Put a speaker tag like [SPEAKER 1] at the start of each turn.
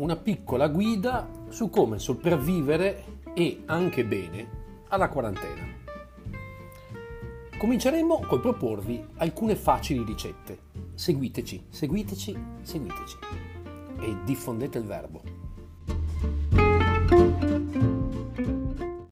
[SPEAKER 1] una piccola guida su come sopravvivere e anche bene alla quarantena. Cominceremo col proporvi alcune facili ricette. Seguiteci, seguiteci, seguiteci e diffondete il verbo.